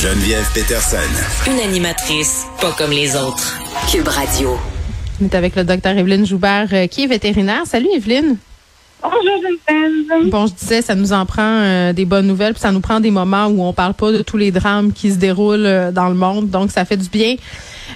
Geneviève Peterson. Une animatrice pas comme les autres. Cube Radio. On est avec le docteur Evelyne Joubert, euh, qui est vétérinaire. Salut Evelyne. Bonjour Geneviève. Bon, je disais, ça nous en prend euh, des bonnes nouvelles, puis ça nous prend des moments où on parle pas de tous les drames qui se déroulent euh, dans le monde, donc ça fait du bien.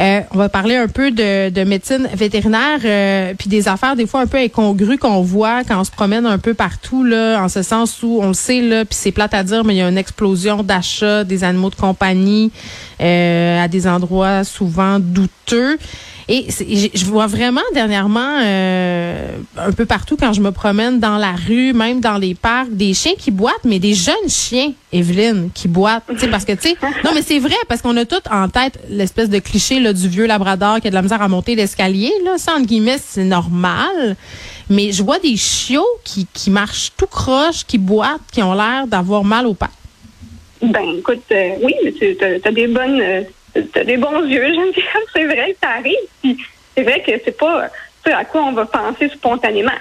Euh, on va parler un peu de, de médecine vétérinaire, euh, puis des affaires des fois un peu incongrues qu'on voit quand on se promène un peu partout, là, en ce sens où on le sait, là, puis c'est plate à dire, mais il y a une explosion d'achats des animaux de compagnie euh, à des endroits souvent douteux. Et je vois vraiment dernièrement euh, un peu partout quand je me promène dans la rue, même dans les parcs, des chiens qui boitent, mais des jeunes chiens, Evelyne, qui boitent. sais parce que tu sais, non mais c'est vrai parce qu'on a tout en tête l'espèce de cliché là, du vieux labrador qui a de la misère à monter l'escalier. Là, ça entre guillemets c'est normal. Mais je vois des chiots qui, qui marchent tout croche, qui boitent, qui ont l'air d'avoir mal aux pattes. Ben écoute, euh, oui, mais tu as, des bonnes t'as des bons yeux, Geneviève, c'est vrai que ça arrive. Puis c'est vrai que c'est pas à quoi on va penser spontanément.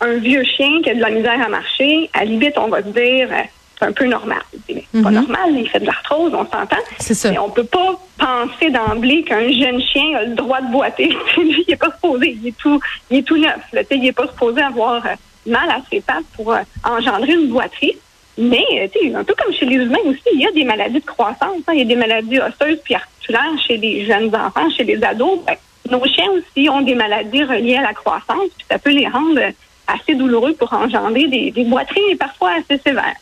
Un vieux chien qui a de la misère à marcher, à limite, on va se dire euh, c'est un peu normal. C'est pas mhm. normal, il fait de l'arthrose, on s'entend. C'est ça. Mais on peut pas penser d'emblée qu'un jeune chien a le droit de boiter. Lui, il est pas supposé, il est tout, il est tout neuf. Là. Il est pas supposé avoir euh, mal à ses pattes pour euh, engendrer une boiterie. Mais, euh, tu sais, un peu comme chez les humains aussi, il y a des maladies de croissance. Hein. Il y a des maladies osseuses puis articulaires chez les jeunes enfants, chez les ados. Ben, nos chiens aussi ont des maladies reliées à la croissance, puis ça peut les rendre assez douloureux pour engendrer des, des boiteries parfois assez sévères.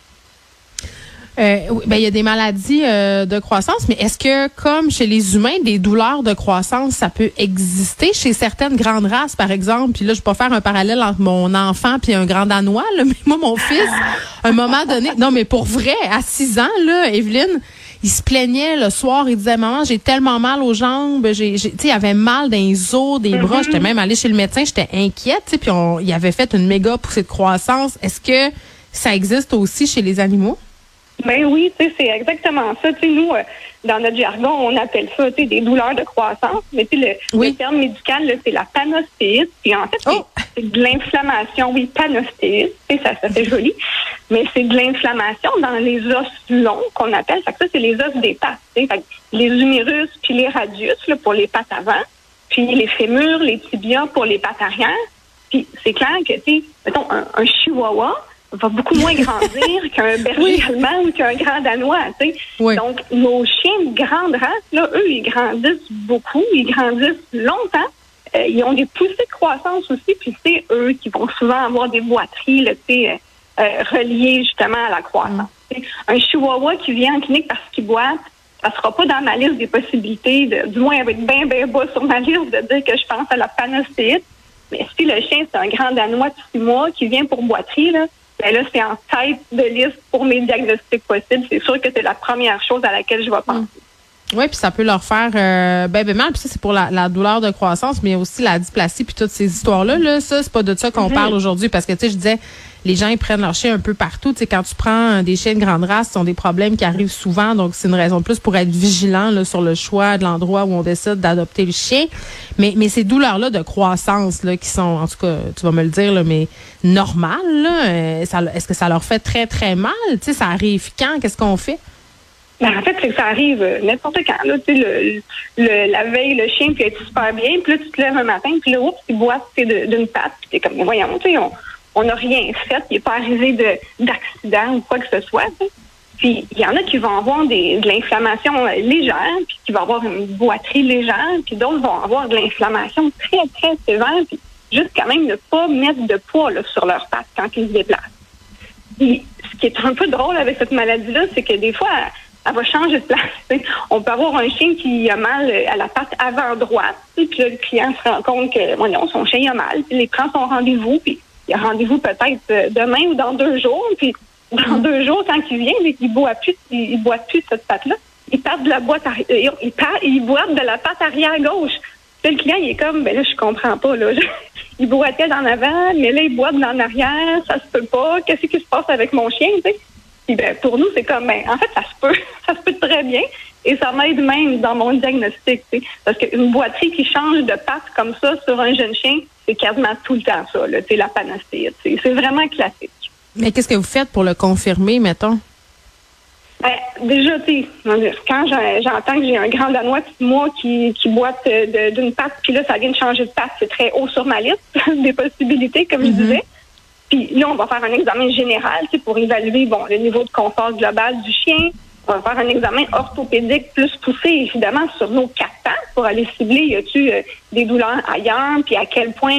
Euh, ben, il y a des maladies euh, de croissance, mais est-ce que, comme chez les humains, des douleurs de croissance, ça peut exister? Chez certaines grandes races, par exemple? Puis là, je peux pas faire un parallèle entre mon enfant puis un grand danois, là, mais moi, mon fils, à un moment donné, non, mais pour vrai, à 6 ans, là, Evelyne, il se plaignait le soir, il disait maman, j'ai tellement mal aux jambes, j'ai, tu sais, il avait mal dans les os, des bras. Mm-hmm. J'étais même allée chez le médecin, j'étais inquiète, puis on, il avait fait une méga poussée de croissance. Est-ce que ça existe aussi chez les animaux? Ben oui, tu sais, c'est exactement ça. Tu sais, nous, euh, dans notre jargon, on appelle ça, tu sais, des douleurs de croissance. Mais tu sais, le, terme médical, c'est la panostéite. Puis en fait, c'est oh! de l'inflammation. Oui, panostéite. Tu sais, ça, ça fait joli. Mais c'est de l'inflammation dans les os longs qu'on appelle. Fait que ça, c'est les os des pattes. Tu sais, les humérus puis les radius là, pour les pattes avant. Puis les fémurs, les tibias pour les pattes arrière. Puis c'est clair que, tu sais, mettons, un chihuahua, va beaucoup moins grandir qu'un berger allemand ou qu'un grand danois. Tu sais. Donc, nos chiens de grande race, là, eux, ils grandissent beaucoup, ils grandissent longtemps. Euh, ils ont des poussées de croissance aussi, puis c'est eux qui vont souvent avoir des boiteries là, tu sais, euh, reliées justement à la croissance. Mm. Un chihuahua qui vient en clinique parce qu'il boite, ça sera pas dans ma liste des possibilités, de, du moins avec bien, bien bas sur ma liste de dire que je pense à la panostéite. Mais si le chien, c'est un grand danois de six mois qui vient pour boiterie, là, ben là, c'est en tête de liste pour mes diagnostics possibles. C'est sûr que c'est la première chose à laquelle je vais penser. Oui, puis ça peut leur faire euh, ben, ben, mal. Puis ça, c'est pour la, douleur de croissance, mais aussi la dysplasie, puis toutes ces histoires-là. Là, ça, c'est pas de ça qu'on mhm. parle aujourd'hui, parce que tu sais, je disais, les gens ils prennent leur chien un peu partout. Tu sais, quand tu prends des chiens de grande race, ce sont des problèmes qui arrivent souvent, donc c'est une raison de plus pour être vigilant là, sur le choix de l'endroit où on décide d'adopter le chien. Mais, mais ces douleurs-là de croissance là, qui sont, en tout cas, tu vas me le dire, là, mais normales, euh, est-ce que ça leur fait très très mal? Tu sais, ça arrive quand? Qu'est-ce qu'on fait? Ben, en fait, c'est que ça arrive n'importe quand. Là, le, le, la veille, le chien peut être super bien, puis là, tu te lèves un matin, puis là, oups, il boite d'une patte, puis t'es comme, voyons, tu sais, on n'a rien fait, il n'est pas arrivé d'accident ou quoi que ce soit. Puis il y en a qui vont avoir des, de l'inflammation euh, légère, puis qui vont avoir une boiterie légère, puis d'autres vont avoir de l'inflammation très, très sévère, puis juste quand même ne pas mettre de poids là, sur leurs pattes quand ils se déplacent. Puis, ce qui est un peu drôle avec cette maladie-là, c'est que des fois, elle va changer de place. On peut avoir un chien qui a mal à la patte avant droite, puis là, le client se rend compte que bon, son chien a mal, puis il prend son rendez-vous, puis il a rendez-vous peut-être euh, demain ou dans deux jours, puis dans mm. deux jours, quand il vient, il boit plus, il, boit plus cette patte-là. Il part de la boîte, il, il boit de la patte arrière gauche. le client, il est comme, ben là, je comprends pas, là. il boitait en avant, mais là, il boit en arrière, ça se peut pas. Qu'est-ce qui se passe avec mon chien, tu sais? Ben, pour nous, c'est comme, ben, en fait, ça se peut, ça se peut très bien. Et ça m'aide même dans mon diagnostic, parce qu'une boiterie qui change de patte comme ça sur un jeune chien, c'est quasiment tout le temps ça, là, la panacée. C'est vraiment classique. Mais qu'est-ce que vous faites pour le confirmer, mettons? Ben, déjà, tu quand j'entends que j'ai un grand danois moi qui, qui boite d'une patte, puis là, ça vient de changer de patte, c'est très haut sur ma liste des possibilités, comme je mm-hmm. disais. Puis là, on va faire un examen général pour évaluer bon le niveau de confort global du chien. On va faire un examen orthopédique plus poussé, évidemment, sur nos quatre pattes pour aller cibler, y a-tu euh, des douleurs ailleurs, puis à quel point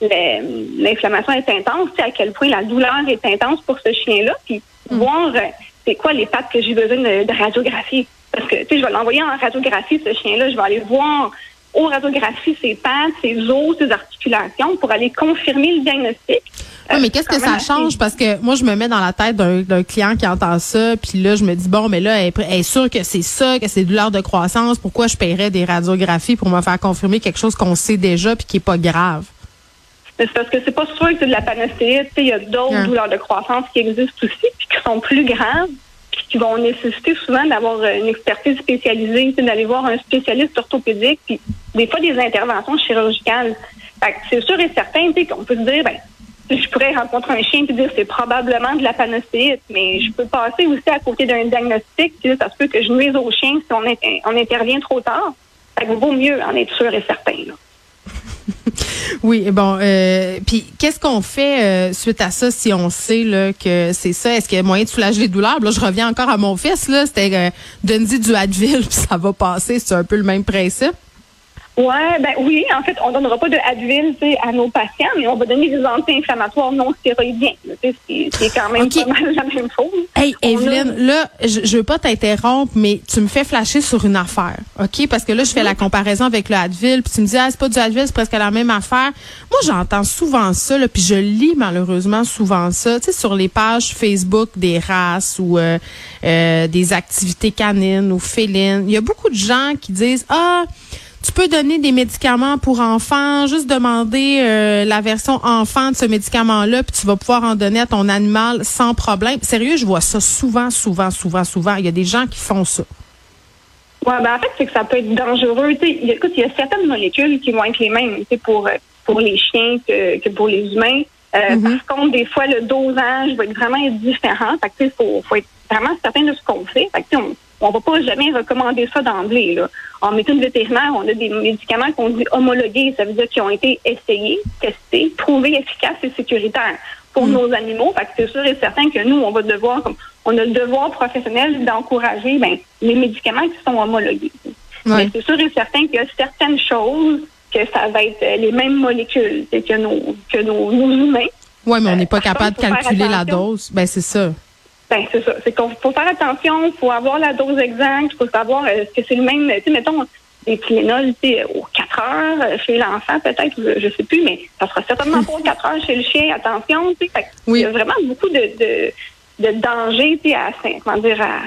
euh, l'inflammation est intense, à quel point la douleur est intense pour ce chien-là, puis mm. voir euh, c'est quoi les pattes que j'ai besoin de, radiographie. Parce que, tu sais, je vais l'envoyer en radiographie, ce chien-là, je vais aller voir aux radiographies ses pattes, ses os, ses articulations pour aller confirmer le diagnostic. Oui, mais qu'est-ce que ça change? Parce que moi, je me mets dans la tête d'un client qui entend ça, puis là, je me dis, bon, mais là, elle, est sûre que c'est ça, que c'est douleur de croissance. Pourquoi je paierais des radiographies pour me faire confirmer quelque chose qu'on sait déjà puis qui est pas grave? C'est parce que c'est pas sûr que c'est de la panacée. Il y a d'autres douleurs de croissance qui existent aussi, puis qui sont plus graves, puis qui vont nécessiter souvent d'avoir une expertise spécialisée, d'aller voir un spécialiste orthopédique, puis des fois des interventions chirurgicales. c'est sûr et certain qu'on peut se dire, ben, je pourrais rencontrer un chien et dire c'est probablement de la panacée, mais je peux passer aussi à côté d'un diagnostic. Puis ça se peut que je nuise au chien si on, intervient trop tard. Ça vaut mieux en être sûr et certain. oui, bon, euh, puis qu'est-ce qu'on fait euh, suite à ça si on sait là, que c'est ça? Est-ce qu'il y a moyen de soulager les douleurs? Là, je reviens encore à mon fils, là, c'était euh, Dundee du Advil, puis ça va passer, c'est un peu le même principe. Ouais, ben oui, en fait, on donnera pas de Advil à nos patients, mais on va donner des anti-inflammatoires non stéroïdiens. C'est quand même pas mal la même chose. Hey, Evelyne, là, je, je veux pas t'interrompre, mais tu me fais flasher sur une affaire, OK? Parce que là, je fais la comparaison avec le Advil, puis tu me dis, ah, c'est pas du Advil, c'est presque la même affaire. Moi, j'entends souvent ça, là, puis je lis malheureusement souvent ça, tu sais, sur les pages Facebook des races ou euh, euh, des activités canines ou félines. Il y a beaucoup de gens qui disent, ah, tu peux donner des médicaments pour enfants, juste demander euh, la version enfant de ce médicament-là, puis tu vas pouvoir en donner à ton animal sans problème. Sérieux, je vois ça souvent, souvent, souvent, souvent. Il y a des gens qui font ça. Oui, ben en fait, c'est que ça peut être dangereux. écoute, il y a certaines molécules qui vont être les mêmes pour, pour les chiens que, pour les humains. Euh, mm-hmm. Par contre, des fois, le dosage va être vraiment différent. il faut, faut, être vraiment certain de ce qu'on fait. fait on, on va pas jamais recommander ça d'emblée. Là. En médecine vétérinaire, on a des médicaments qu'on dit homologués. Ça veut dire qu'ils ont été essayés, testés, trouvés efficaces et sécuritaires pour mm. nos animaux. Fait que c'est sûr et certain que nous, on va devoir, comme on a le devoir professionnel d'encourager ben, les médicaments qui sont homologués. Mais c'est sûr et certain qu'il y a certaines choses que ça va être les mêmes molécules que nos, que nos, humains. Oui, mais on n'est pas euh, capable de calculer la dose. Ben, c'est ça. Ben, c'est ça. C'est qu'il faut faire attention, il faut avoir la dose exacte, il faut savoir est-ce euh, que c'est le même, tu sais, mettons, des Tylenol, tu sais, aux 4 heures euh, chez l'enfant, peut-être, je, ne sais plus, mais ça sera certainement pas aux 4 heures chez le chien, attention, tu sais. Il y a vraiment beaucoup de, de, de danger, tu sais, à, comment dire, à,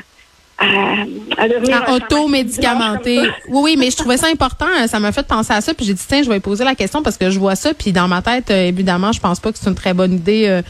à, devenir auto-médicamenté. Oui, oui, mais je trouvais ça important. Ça m'a fait penser à ça. Puis j'ai dit, tiens, je vais poser la question parce que je vois ça. Puis dans ma tête, euh, évidemment, je pense pas que c'est une très bonne idée, euh,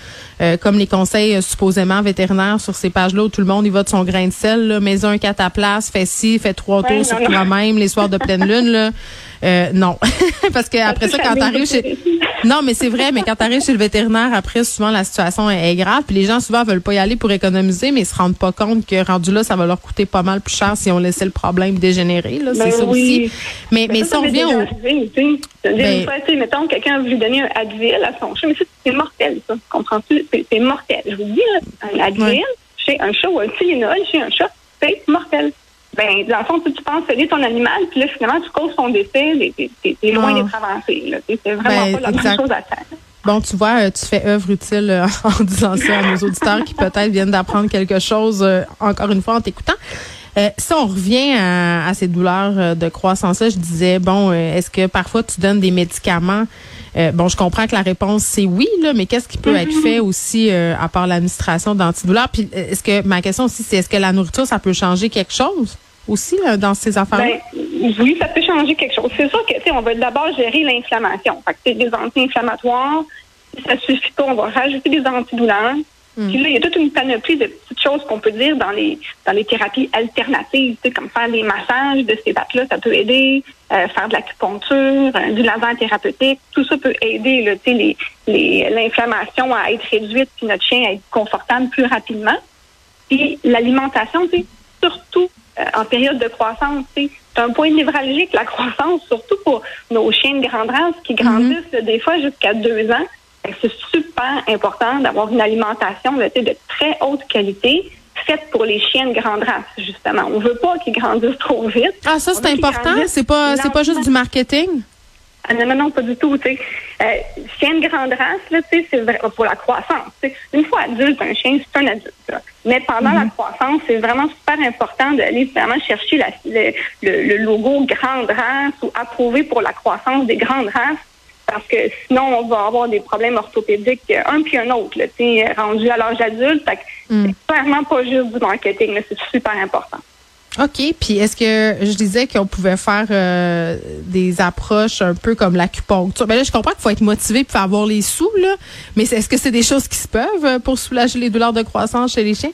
euh, comme les conseils supposément vétérinaires sur ces pages-là où tout le monde y va de son grain de sel. Là, mets un quatre à place, fais ci, fais trois tours sur toi-même les soirs de pleine lune. Là. non, parce que après ça, quand t'arrives chez non, mais c'est vrai, mais quand t'arrives chez le vétérinaire, après souvent la situation est, grave, puis les gens souvent veulent pas y aller pour économiser, mais ils se rendent pas compte que rendu là, ça va leur coûter pas mal plus cher si on laissait le problème dégénérer. Là, c'est ben ça aussi. Mais, mais, si on revient au. Ben, fois, mettons, quelqu'un a voulu donner un Advil à son chat, mais c'est mortel, ça. Comprends-tu? C'est mortel. Je vous dis, un Advil chez un chat ou un Tylenol chez un chat, c'est mortel. Ben, dans le fond, tu, penses aider ton animal, puis là, finalement, tu causes son décès, t'es loin d'être avancé. C'est vraiment ben, pas la même chose à faire. Bon, tu vois, euh, tu fais œuvre utile euh, en disant ça à nos auditeurs qui peut-être viennent d'apprendre quelque chose, euh, encore une fois, en t'écoutant. si on revient à, ces douleurs de croissance-là, je disais, bon, est-ce que parfois tu donnes des médicaments? bon, je comprends que la réponse c'est oui, là, mais qu'est-ce qui peut être mm-hmm. fait aussi à part l'administration d'antidouleurs? Puis est-ce que ma question aussi, c'est est-ce que la nourriture, ça peut changer quelque chose? Aussi dans ces affaires-là? Ben, oui, ça peut changer quelque chose. C'est sûr que on va d'abord gérer l'inflammation. Fait que des anti-inflammatoires. Si ça suffit pas, on va rajouter des antidouleurs. Hmm. Puis là, il y a toute une panoplie de petites choses qu'on peut dire dans les dans les thérapies alternatives, comme faire des massages de ces battes-là, ça peut aider, euh, faire de l'acupuncture, euh, du laser thérapeutique, tout ça peut aider l'inflammation les, à être réduite, puis notre chien à être confortable plus rapidement. Puis l'alimentation, surtout en période de croissance, c'est un point névralgique, la croissance, surtout pour nos chiens de grande race qui grandissent des fois jusqu'à deux ans. C'est super important d'avoir une alimentation de très haute qualité faite pour les chiens de grande race, justement. On veut pas qu'ils grandissent trop vite. Ah, ça, c'est important? C'est pas, c'est pas juste du marketing? Ah, non, non, non, pas du tout. Tu sais. Euh, chien de grande race, là, tu sais, c'est vrai pour la croissance. Une fois adulte, un chien, c'est un adulte. Mais pendant la mhm. croissance, c'est vraiment super important d'aller vraiment chercher la, le, le, logo grande race ou approuvé pour la croissance des grandes races parce que sinon, on va avoir des problèmes orthopédiques, un puis un autre, là, rendu à l'âge adulte. Mm. C'est clairement pas juste du marketing, c'est super important. OK. Puis est-ce que je disais qu'on pouvait faire euh, des approches un peu comme l'acupuncture? Ben là, je comprends qu'il faut être motivé pour avoir les sous, là. Mais est-ce que c'est des choses qui se peuvent euh, pour soulager les douleurs de croissance chez les chiens?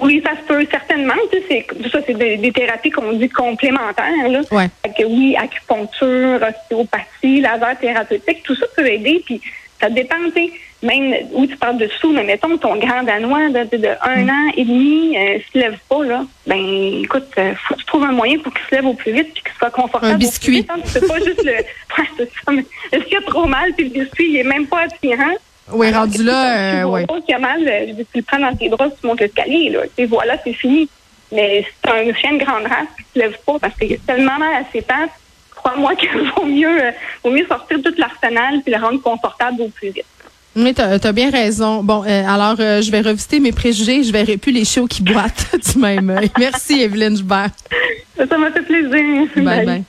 Oui, ça se peut certainement. Tu sais, c'est, ça, c'est des, thérapies qu'on dit complémentaires. Là. Ouais. que oui, acupuncture, ostéopathie, laser thérapeutique, tout ça peut aider. Puis ça dépend, tu sais, même où tu parles de sous, mais mettons ton grand danois de, de, un mm. an et demi euh, se lève pas, là. Ben écoute, euh, faut que tu trouves un moyen pour qu'il se lève au plus vite puis qu'il soit confortable. Un biscuit. Au plus vite, hein. pas juste le. Ouais, c'est ça, mais est-ce qu'il y a trop mal puis le biscuit, il est même pas attirant? Oui, rendu là, euh, ouais. qu'il y a mal, euh, je tu le prends dans tes bras, tu montes l'escalier, là. Et voilà, c'est fini. Mais c'est un chien de grande race qui se lève pas parce qu'il a tellement mal à ses pattes. Crois-moi qu'il vaut mieux, euh, vaut mieux sortir tout l'arsenal puis le rendre confortable au plus vite. Oui, tu as, bien raison. Bon, euh, alors, je vais revisiter mes préjugés. Je verrai plus les chiots qui boitent du même Merci, Evelyne Joubert. Ça m'a fait plaisir. bye. bye.